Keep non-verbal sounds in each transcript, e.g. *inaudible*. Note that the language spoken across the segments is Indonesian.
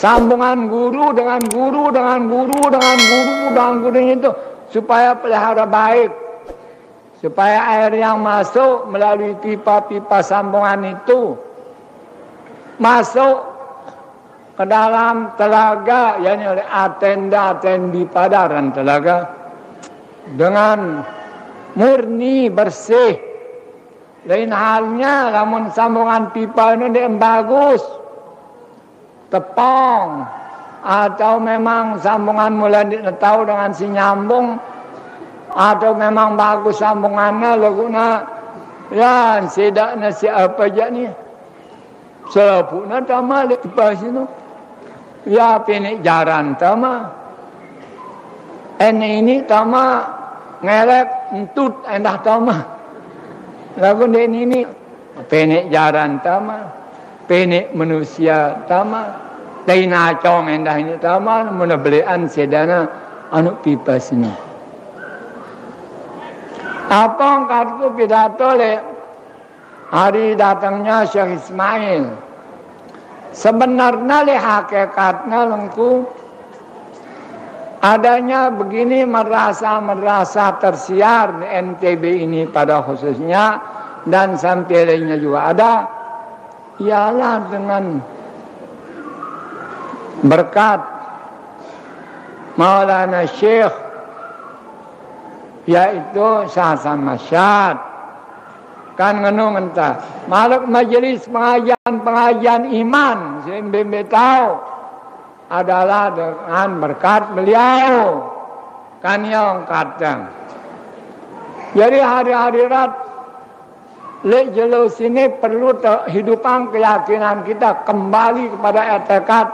Sambungan guru dengan guru dengan guru dengan guru dengan guru itu supaya pelihara baik. Supaya air yang masuk melalui pipa-pipa sambungan itu masuk ke dalam telaga yakni oleh atenda atendi padaran telaga dengan murni bersih lain halnya namun sambungan pipa ini bagus tepung atau memang sambungan mulai tahu dengan si nyambung atau memang bagus sambungannya laguna ya sedak nasi apa aja ni Selapuna tama le pas itu. Ya pini jaran tama. Ene ini tama ngelek entut endah tama. Lagu ini ini pini jaran tama. Pini manusia tama. Dai nacong endah ini tama muna belian sedana anu pipas ini. Apa kartu pidato le hari datangnya Syekh Ismail. Sebenarnya li hakikatnya lengku adanya begini merasa-merasa tersiar NTB ini pada khususnya dan sampai lainnya juga ada ialah dengan berkat Maulana Syekh yaitu Syahasan Masyad. Kan ngenu ngenta maluk majelis pengajian pengajian iman saya tahu adalah dengan berkat beliau. Kan yang kadang. Jadi hari-hari rat lek jelo sini perlu kehidupan keyakinan kita kembali kepada etikat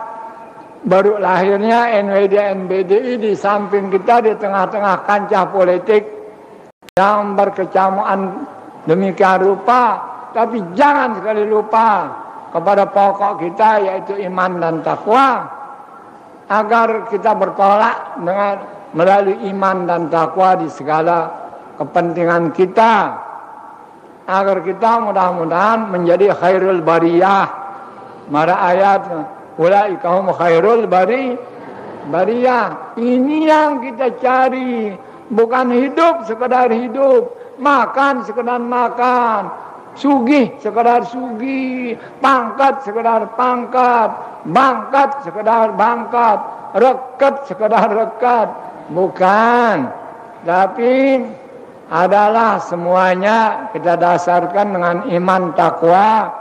baru lahirnya NWD NBDI di samping kita di tengah-tengah kancah politik yang berkecamuan Demikian rupa, tapi jangan sekali lupa kepada pokok kita yaitu iman dan takwa agar kita bertolak dengan melalui iman dan takwa di segala kepentingan kita agar kita mudah-mudahan menjadi khairul bariyah. Mara ayat ulaika hum khairul bari bariyah. Ini yang kita cari. Bukan hidup sekedar hidup. Makan sekedar makan, sugih sekedar sugih, pangkat sekedar pangkat, bangkat sekedar bangkat, rekat sekedar rekat. Bukan. Tapi adalah semuanya kita dasarkan dengan iman takwa,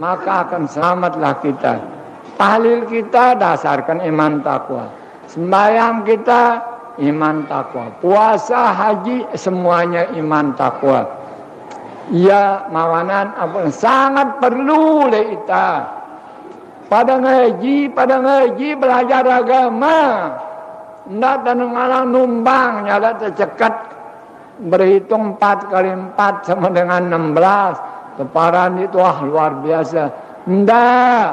maka akan selamatlah kita. Tahlil kita dasarkan iman takwa. Sembahyang kita iman takwa. Puasa, haji semuanya iman takwa. Ya mawanan apa sangat perlu le ita. Pada ngaji, pada ngaji belajar agama. Ndak ngalang numbang nyala tercekat berhitung 4 kali 4 sama dengan 16. Keparan itu wah luar biasa. Ndak.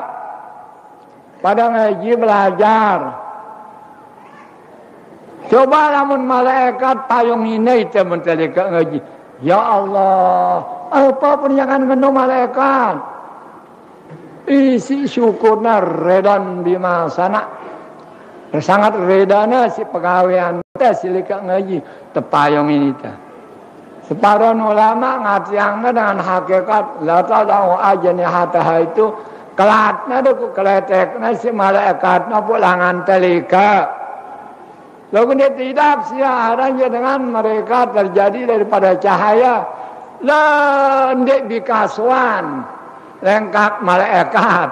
Pada ngaji belajar. Coba lamun malaikat payung ini itu mentelika ngaji. Ya Allah, apa pun jangan kena malaikat. Isi syukurna redan bima sana. Sangat redana si pegawaian kita silika ngaji tepayung ini ta. Separuh ulama ngatiangna dengan hakikat la tahu aja nih hata itu kelatna dek keletekna si malaikatna pulangan telika. Lalu dia tidak siarannya dengan mereka terjadi daripada cahaya. Lendek bikaswan. Lengkap malaikat.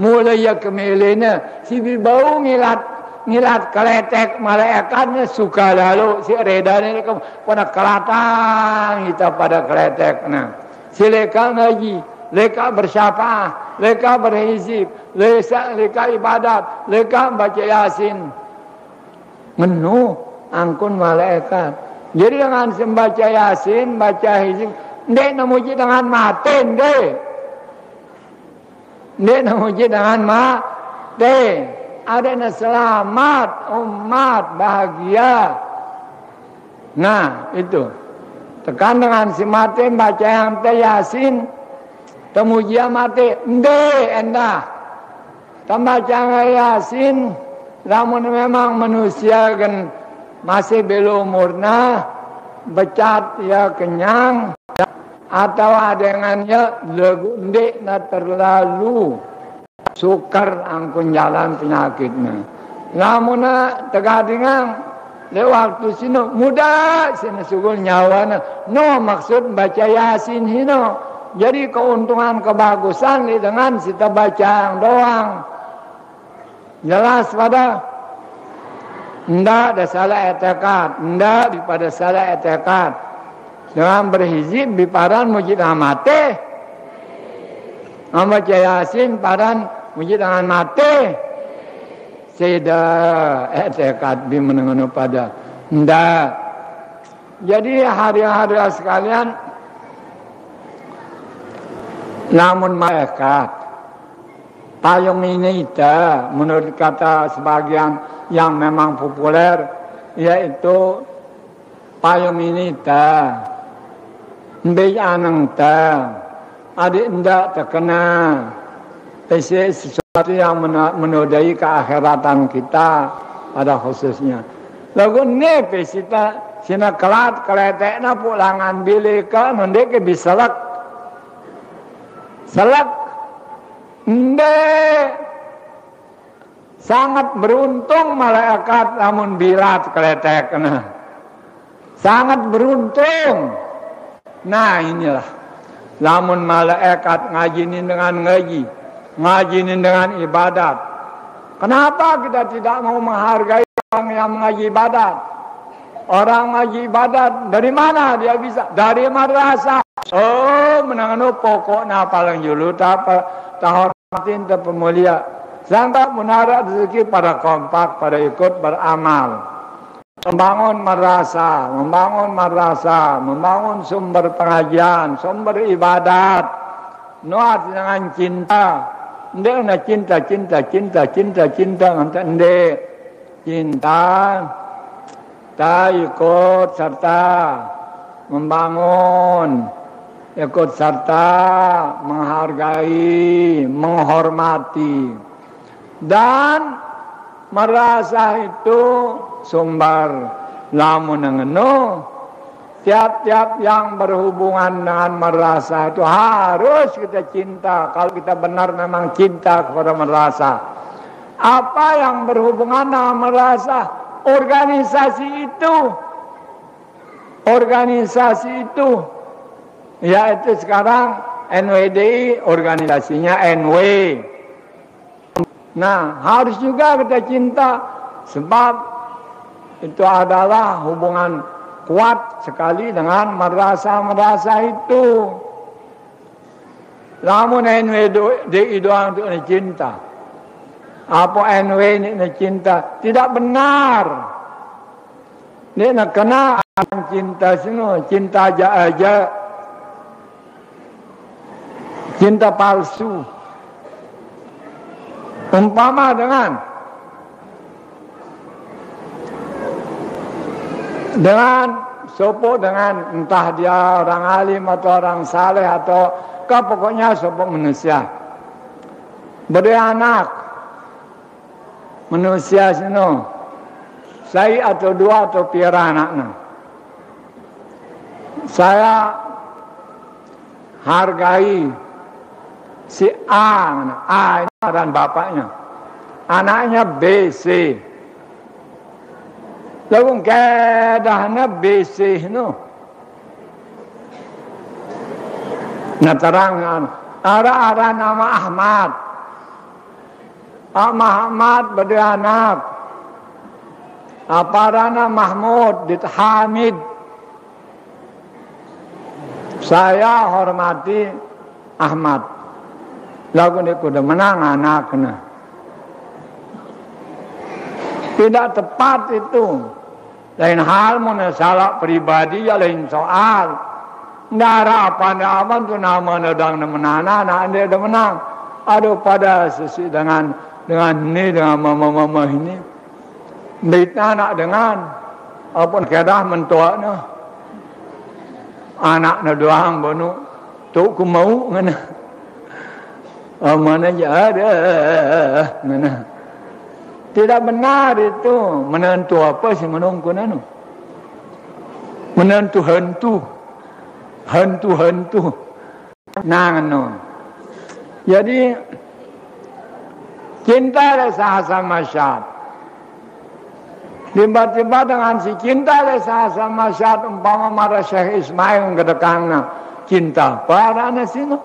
Mulai ya kemilina. Si bau ngilat ngilat keletek malaikatnya suka lalu si reda ini pada kelatang kita pada keletek nah si leka ngaji leka bersyafah leka berhizib leka, leka ibadat leka baca yasin Menu angkun malaikat. Jadi dengan sembaca yasin, baca hizib, ndek namuji dengan mati, ndek. Ndek namuji dengan mati. Ada yang selamat, umat, bahagia. Nah, itu. Tekan dengan si mati, baca yang teh yasin, temuji mati, ndek, endah. Tambaca Yasin namun memang manusia kan masih belum murna becat ya kenyang atau adengannya legundik na terlalu sukar angkun jalan penyakitnya namun tegadingan lewat tu sini mudah sini sugul nyawa no maksud baca yasin hino jadi keuntungan kebagusan dengan kita baca yang doang jelas pada Ndak ada salah etekat. Ndak daripada salah etekat. Dengan berhizib biparan mujid amate. Amba yasin paran mujid dengan mate. Seda etekat bi menengano pada. Ndak. Jadi hari-hari sekalian. Namun malaikat payung ini dah menurut kata sebagian yang memang populer yaitu payung ini dah Mbak anang dah adik ndak terkena sesuatu yang menodai keakhiratan kita pada khususnya. Lagu ni pesita sina kelat keletek na pulangan bilik nondek ke bisalak. Salak Ndek. Sangat beruntung malaikat namun bilat keletek. Nah. Sangat beruntung. Nah inilah. Namun malaikat ngajinin dengan ngaji. Ngajinin dengan ibadat. Kenapa kita tidak mau menghargai orang yang mengaji ibadat? Orang mengaji ibadat dari mana dia bisa? Dari madrasah. Oh, menangani pokoknya paling julu tak tahor Matin pemulia. Sangka menara rezeki pada kompak, pada ikut beramal. Membangun merasa, membangun merasa, membangun sumber pengajian, sumber ibadat. Nuat dengan cinta. Ndek na cinta, cinta, cinta, cinta, cinta, cinta, ndek. Cinta, tak ikut serta membangun ikut serta menghargai, menghormati dan merasa itu sumber lamun ngeno tiap-tiap yang berhubungan dengan merasa itu harus kita cinta. Kalau kita benar memang cinta kepada merasa. Apa yang berhubungan dengan merasa? Organisasi itu. Organisasi itu. Ya itu sekarang NWDI organisasinya NW. Nah harus juga kita cinta. Sebab itu adalah hubungan kuat sekali dengan merasa-merasa itu. Namun NWDI doang untuk cinta. Apa NW ini cinta? Tidak benar. Ini nak kena cinta semua, cinta aja aja cinta palsu. Umpama dengan dengan sopo dengan entah dia orang alim atau orang saleh atau ke pokoknya sopo manusia. Beranak manusia sini saya atau dua atau piara anaknya. Saya hargai Si A, A dan bapaknya. Anaknya BC. Lalu kedahnya BC itu. Nah terangkan. Ada-ada nama Ahmad. Ahmad beranak. Apa nama Mahmud, dit Hamid. Saya hormati Ahmad. Lagu ni kuda menang anaknya. Tidak tepat itu. Lain hal mana salah pribadi ya lain soal. Nara apa apa tu nama nedang menana nak anda dah menang. Aduh pada sesi dengan dengan ni dengan mama mama ini. Bita nak dengan apa kedah mentua na. Anak na doang bonu. Tu ku mau ngana. Oh, mana *laughs* aja ada. Mana? Tidak benar itu. Menentu apa sih menunggu nanu? Menentu hantu. Hantu-hantu. Nah, no. Jadi, cinta rasa sama syat. Tiba-tiba dengan si cinta rasa sama syat, umpama marah Syekh Ismail kedekangna. Cinta. Para anak sini.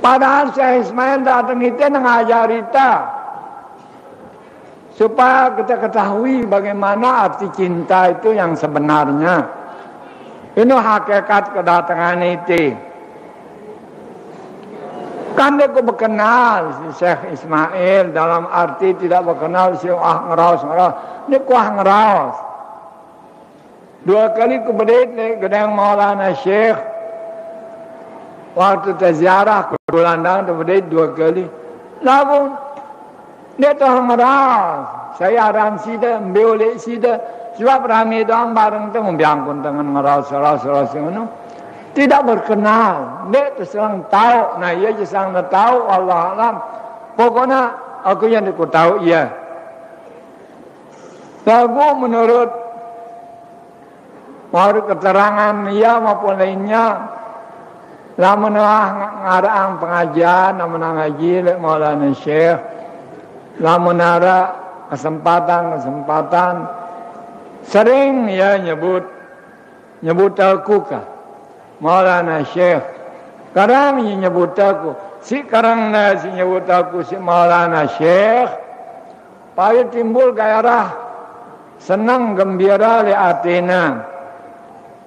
Padahal Syekh Ismail datang itu ngajar kita. Supaya kita ketahui bagaimana arti cinta itu yang sebenarnya. Ini hakikat kedatangan itu. Kan dia berkenal si Syekh Ismail dalam arti tidak berkenal si ah ngeraus ngeraus. Ini kuah ngeraus. Dua kali kebedet gedang Maulana Syekh waktu terziarah ke Bulandang kemudian dua kali. Lalu dia tahu ngeras. Saya aran sida, mbeolek sida. Sebab rame doang bareng tu membiangkun dengan ngeras, ras, ras, ras, Tidak berkenal. Dia terserang tahu. Nah ia terserang tahu Allah alam. Pokoknya aku yang aku tahu iya. Lagu menurut menurut keterangan ia maupun lainnya Lamun ngarang pengajian, lamun ngaji lek Maulana Syekh. Lamun ada kesempatan-kesempatan sering ya nyebut nyebut aku kah Maulana Syekh. Kadang ya nyebut aku. Si karang na si nyebut aku si Maulana Syekh. Payah timbul gairah senang gembira le atina.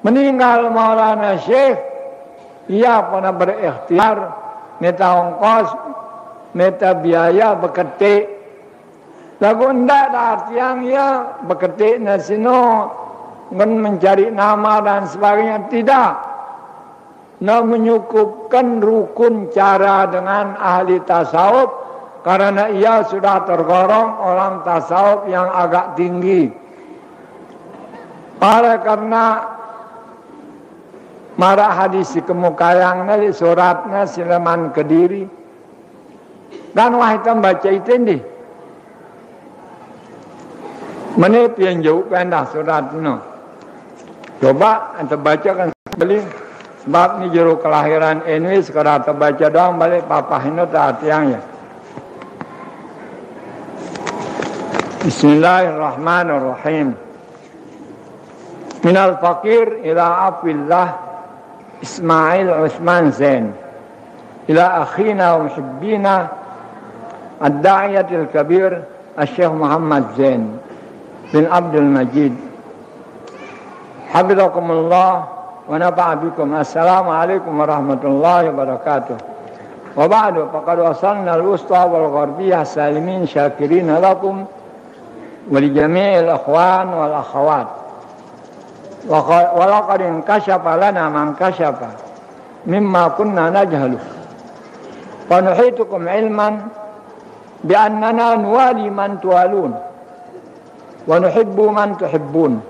Meninggal Maulana Syekh ia pernah berikhtiar minta ongkos, minta biaya beketik. Lagu ndak ada artian ya beketik nasino ngan mencari nama dan sebagainya tidak. Nak menyukupkan rukun cara dengan ahli tasawuf karena ia sudah tergolong orang tasawuf yang agak tinggi. Oleh karena Marah hadis si kemukayangnya di suratnya silaman kediri. Dan wah itu baca itu ini. Mana yang jauh pendah surat itu. Coba anda bacakan beli. Sebab ni juru kelahiran ini sekarang anda baca doang balik papa ini tak ya. Bismillahirrahmanirrahim. Minal fakir ila afillah إسماعيل عثمان زين إلى أخينا ومحبينا الداعية الكبير الشيخ محمد زين بن عبد المجيد. حفظكم الله ونفع بكم. السلام عليكم ورحمة الله وبركاته. وبعد فقد وصلنا الوسطى والغربية سالمين شاكرين لكم ولجميع الأخوان والأخوات. ولقد انكشف لنا ما انكشف مما كنا نجهل. فنحيطكم علما بأننا نوالي من توالون. ونحب من تحبون.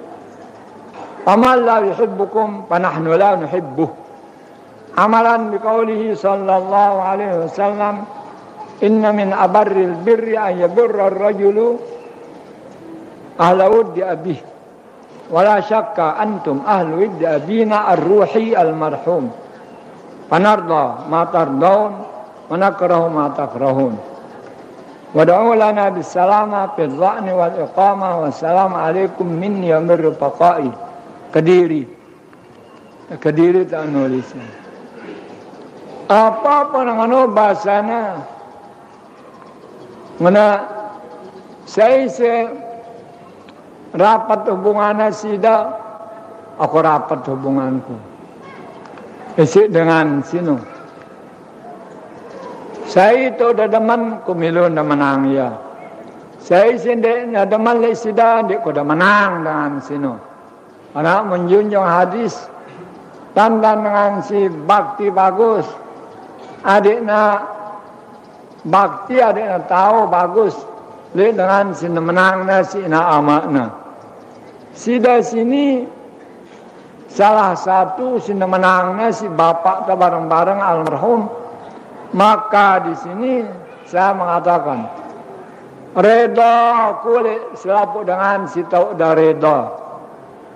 ومن لا يحبكم فنحن لا نحبه. عملا بقوله صلى الله عليه وسلم إن من أبر البر أن يبر الرجل أهل ود أبيه. ولا شك أنتم أهل ود أبينا الروحي المرحوم. فنرضى ما ترضون ونكره ما تكرهون. ودعوا لنا بالسلامة في الظأن والإقامة والسلام عليكم مني ومن رفقائي Kediri Kediri tak nulisnya apa-apa nang ano bahasana mana saya rapat hubungannya sida aku rapat hubunganku isi dengan sinu saya itu udah deman kumilu udah menang ya. Saya sini udah deman le sida dia udah menang dengan sinu. Anak menjunjung hadis tanda dengan si bakti bagus. Adiknya bakti adiknya tahu bagus. Le dengan si menang si na amakna Sida sini salah satu sini menangnya si bapak ke bareng-bareng almarhum Maka di sini saya mengatakan reda kulit selapu dengan si tau dah reda.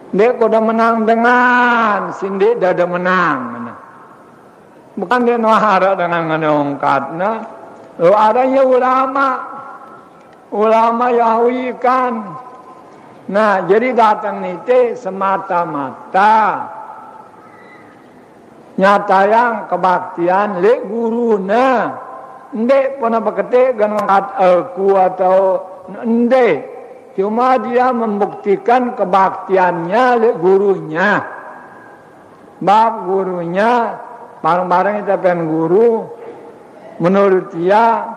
Dia kuda menang dengan sindik dah ada menang. Bukan dia nuhara dengan. Nah, Lalu adanya ulama ulama Yahudi kan. Nah, jadi datang nite semata-mata nyata yang kebaktian le guru na. Ndek pernah berketik dengan aku atau ndek. Cuma dia membuktikan kebaktiannya le gurunya. Bab gurunya, bareng-bareng kita pengen guru, menurut dia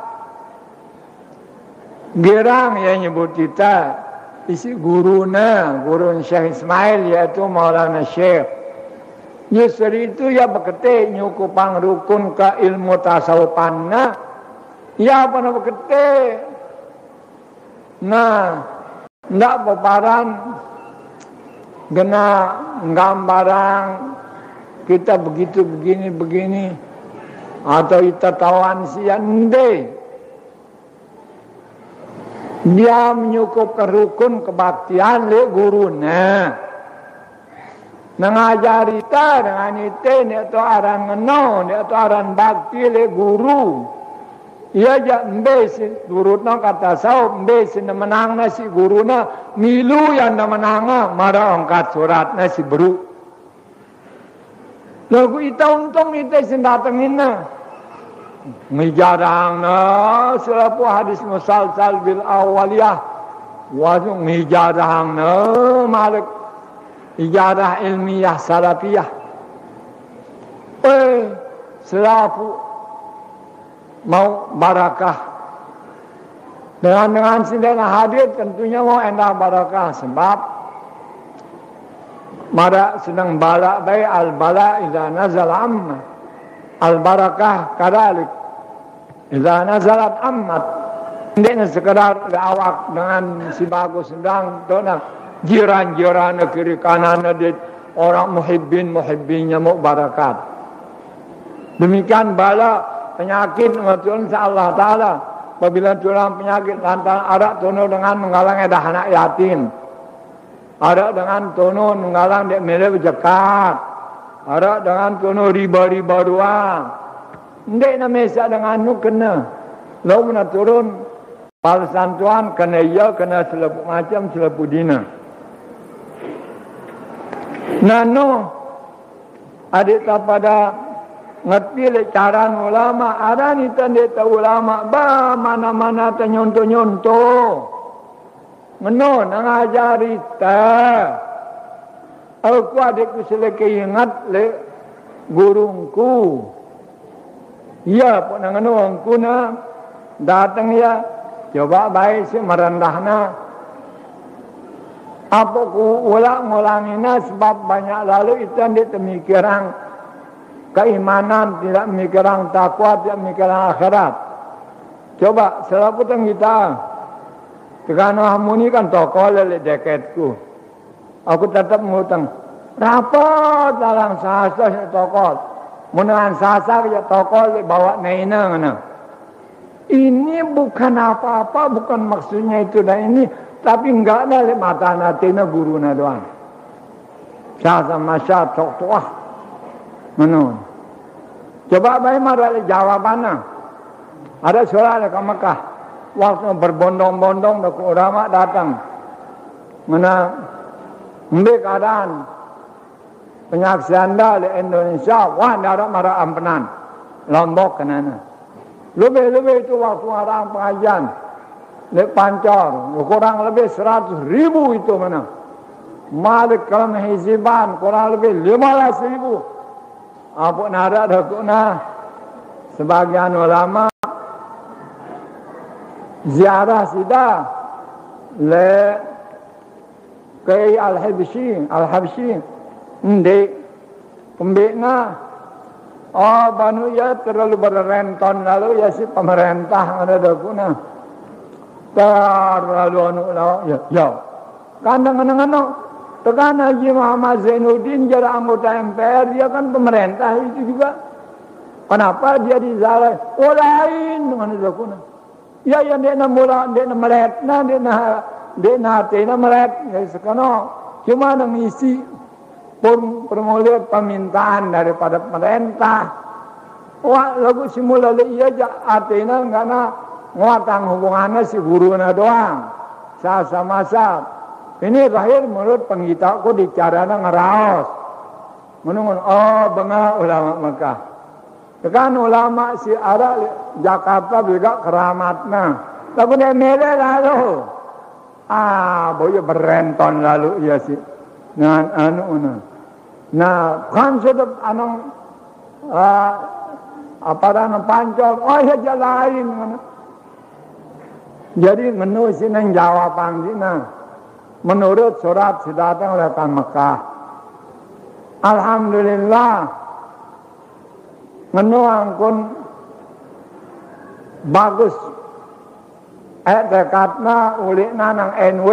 Girang yang nyebut kita isi guruna, guru Syekh Ismail yaitu Maulana Syekh. Yusri itu ya berkete nyukupang rukun ke ilmu tasawufanna. Ya apa nak berkete? Nah, ndak peparan gena gambaran kita begitu begini begini atau kita tawan siande dia menyukupkan rukun kebaktian le guruna. Mengajari ta dengan itu ni tu aran ngeno, ni tu aran bakti le guru. Ia ja mbe si guru na kata sau mbe si na menang na si guru na milu yang na menang mara angkat surat na si beru. Lagu ita untung ita si datangin na. Mijarang na selapu hadis musalsal bil awaliyah wajung mijarang na malik ijarah ilmiah salafiyah. Eh selapu mau barakah. Dengan dengan sindana hadir tentunya mau endah barakah. Sebab mara sedang bala baik al bala idza nazal amma. Al-barakah kadalik. Iza nazalat amat. Hindi na sekadar awak dengan si bagus sedang dona jiran-jiran kiri kanan di orang muhibbin muhibbinnya mau barakat. Demikian bala penyakit matulun sa Allah Ta'ala. Apabila tulang penyakit lantaran ada tono dengan menggalang edah anak yatim. Ada dengan tono menggalang dek milih berjekat. Arak dengan kono riba-riba doang. Ndek na mesak dengan nu kena. Lalu nak turun balasan tuan kena iya kena selepu macam selepu dina. Nano adik tak pada ngerti le cara ulama ada ni tanda tahu ulama ba mana-mana ternyonto-nyonto. Meno nang ajari tak. Aku adikku seleke ingat le gurungku. Ya, pun nang anu na datang ya coba baik si merendahna. Apa ku ulang ngulangina sebab banyak lalu itu dia pemikiran keimanan, tidak pemikiran takwa, tidak pemikiran akhirat. Coba selalu kita. Tekan muni kan tokoh lele deketku. Aku tetap ngutang. Rapat dalam sasa ya tokol. Menahan sasa ya tokol bawa naina ngana. Ini bukan apa-apa, bukan maksudnya itu dan ini. Tapi enggak ada le mata natina guru na doang. Sasa masya tok tuah. Menun. Coba bayi marah jawabannya. Ada suara ke Mekah. Waktu berbondong-bondong, ulama datang. Mana Ambil keadaan penyaksian dah di Indonesia, wah ada marah ampenan. Lombok kenana. Lebih-lebih itu waktu ada pengajian. Di Pancor, kurang lebih seratus ribu itu mana. Malik kalau menghiziban, kurang lebih lima belas ribu. Apa nara dah kuna. Sebagian ulama ziarah sidah le kay Al-Habshi, Al-Habshi, hindi. Pembina, oh, banu ya terlalu berenton lalu ya si pemerintah ada dah guna. Terlalu anu ya, ya. Kandang anu anu, tekan Haji Muhammad Zainuddin jadi anggota MPR dia kan pemerintah itu juga. Kenapa dia dizalai? Oh lain dengan itu Ya ya dia mula dia nak melet, nah dia nak dia nak nak melet. Ya sekarang cuma nak isi permulaan permintaan daripada pemerintah. Wah lagu simula iya aja artinya nak nguatang hubungannya si guru na doang. Sa sama sa. Ini terakhir menurut penggita aku di cara ngeraos. Menunggu oh bengah ulama Mekah. Kan ulama si Ara Jakarta juga keramatnya. Tapi dia mele lalu. Ah, boyo berenton lalu iya sih. Nah, anu anu. Nah, kan sudah anu uh, apa anu pancol. Oh ya jalain. Jadi ngenu sini jawaban sini. Menurut surat si datang oleh Mekah. Alhamdulillah menuangkan bagus eh dekatna ulik nanang NW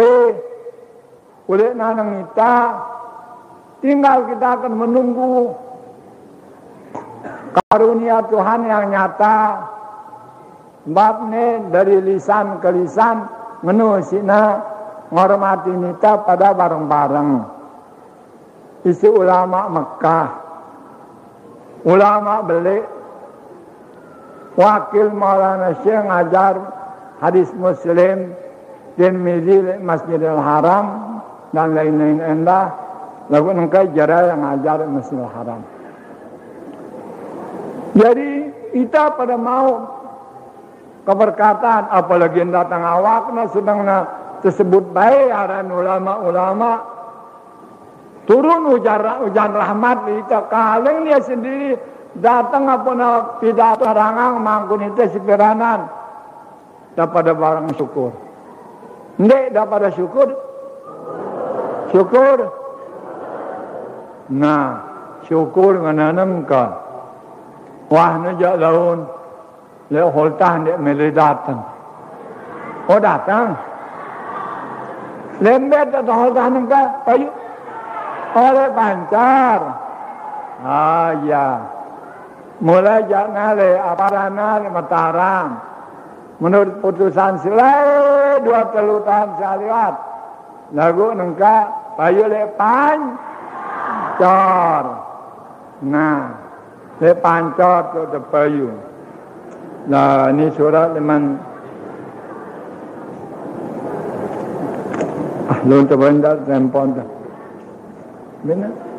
ulik nanang kita tinggal kita akan menunggu karunia Tuhan yang nyata babne dari lisan ke lisan menu sina ngormati nita pada bareng-bareng. Isi ulama Mekah ulama beli wakil Maulana Syekh ngajar hadis Muslim Mizil Masjidil Haram dan lain-lain. Endah lagu nengkai jara yang ngajar Masjidil Haram. Jadi kita pada mau keberkatan apalagi yang datang awakna sedang tersebut baik ada ulama-ulama. Turun hujan hujan rahmat kita kaleng dia sendiri. Datang apa na pidato rangang mangkun itu sepiranan dapat barang syukur. Ndek dapat syukur? Syukur? Nah syukur ngananam ka wah najak laun le holtah ndek mele datang oh datang lembet atau holtah nengka payu oleh pancar. Ah ya. Mulai le aparana Mataram. Menurut putusan silai dua puluh tahun saliwat. Lagu nengka payu le pancor. Nah, le pancor tu de Nah, ini surat lu coba ndak tempon dah. Benar?